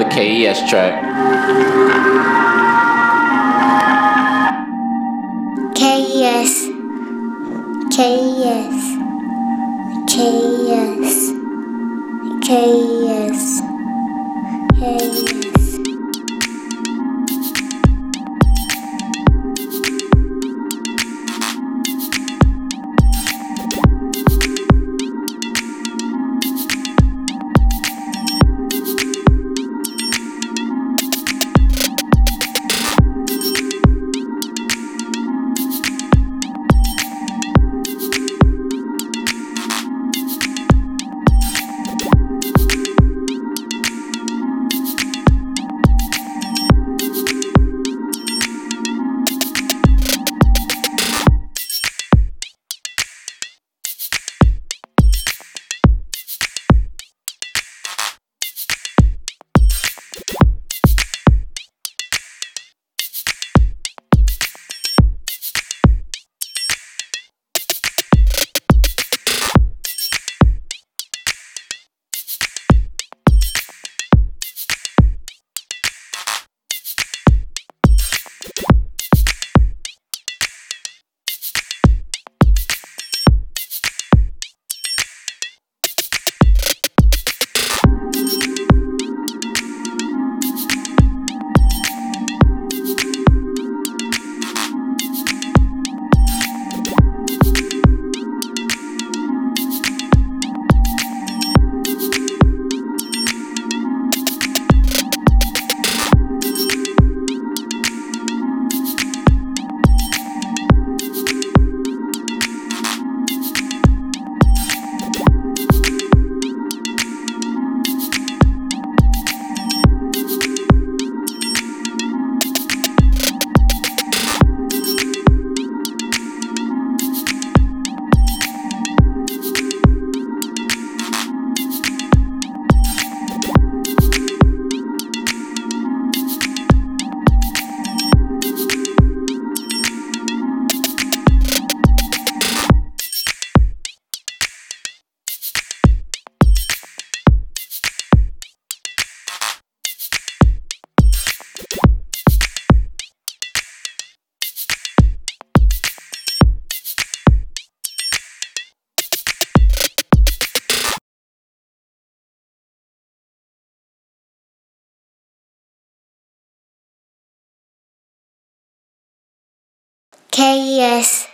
another KES track. KES. KES. KES. KES. chaos.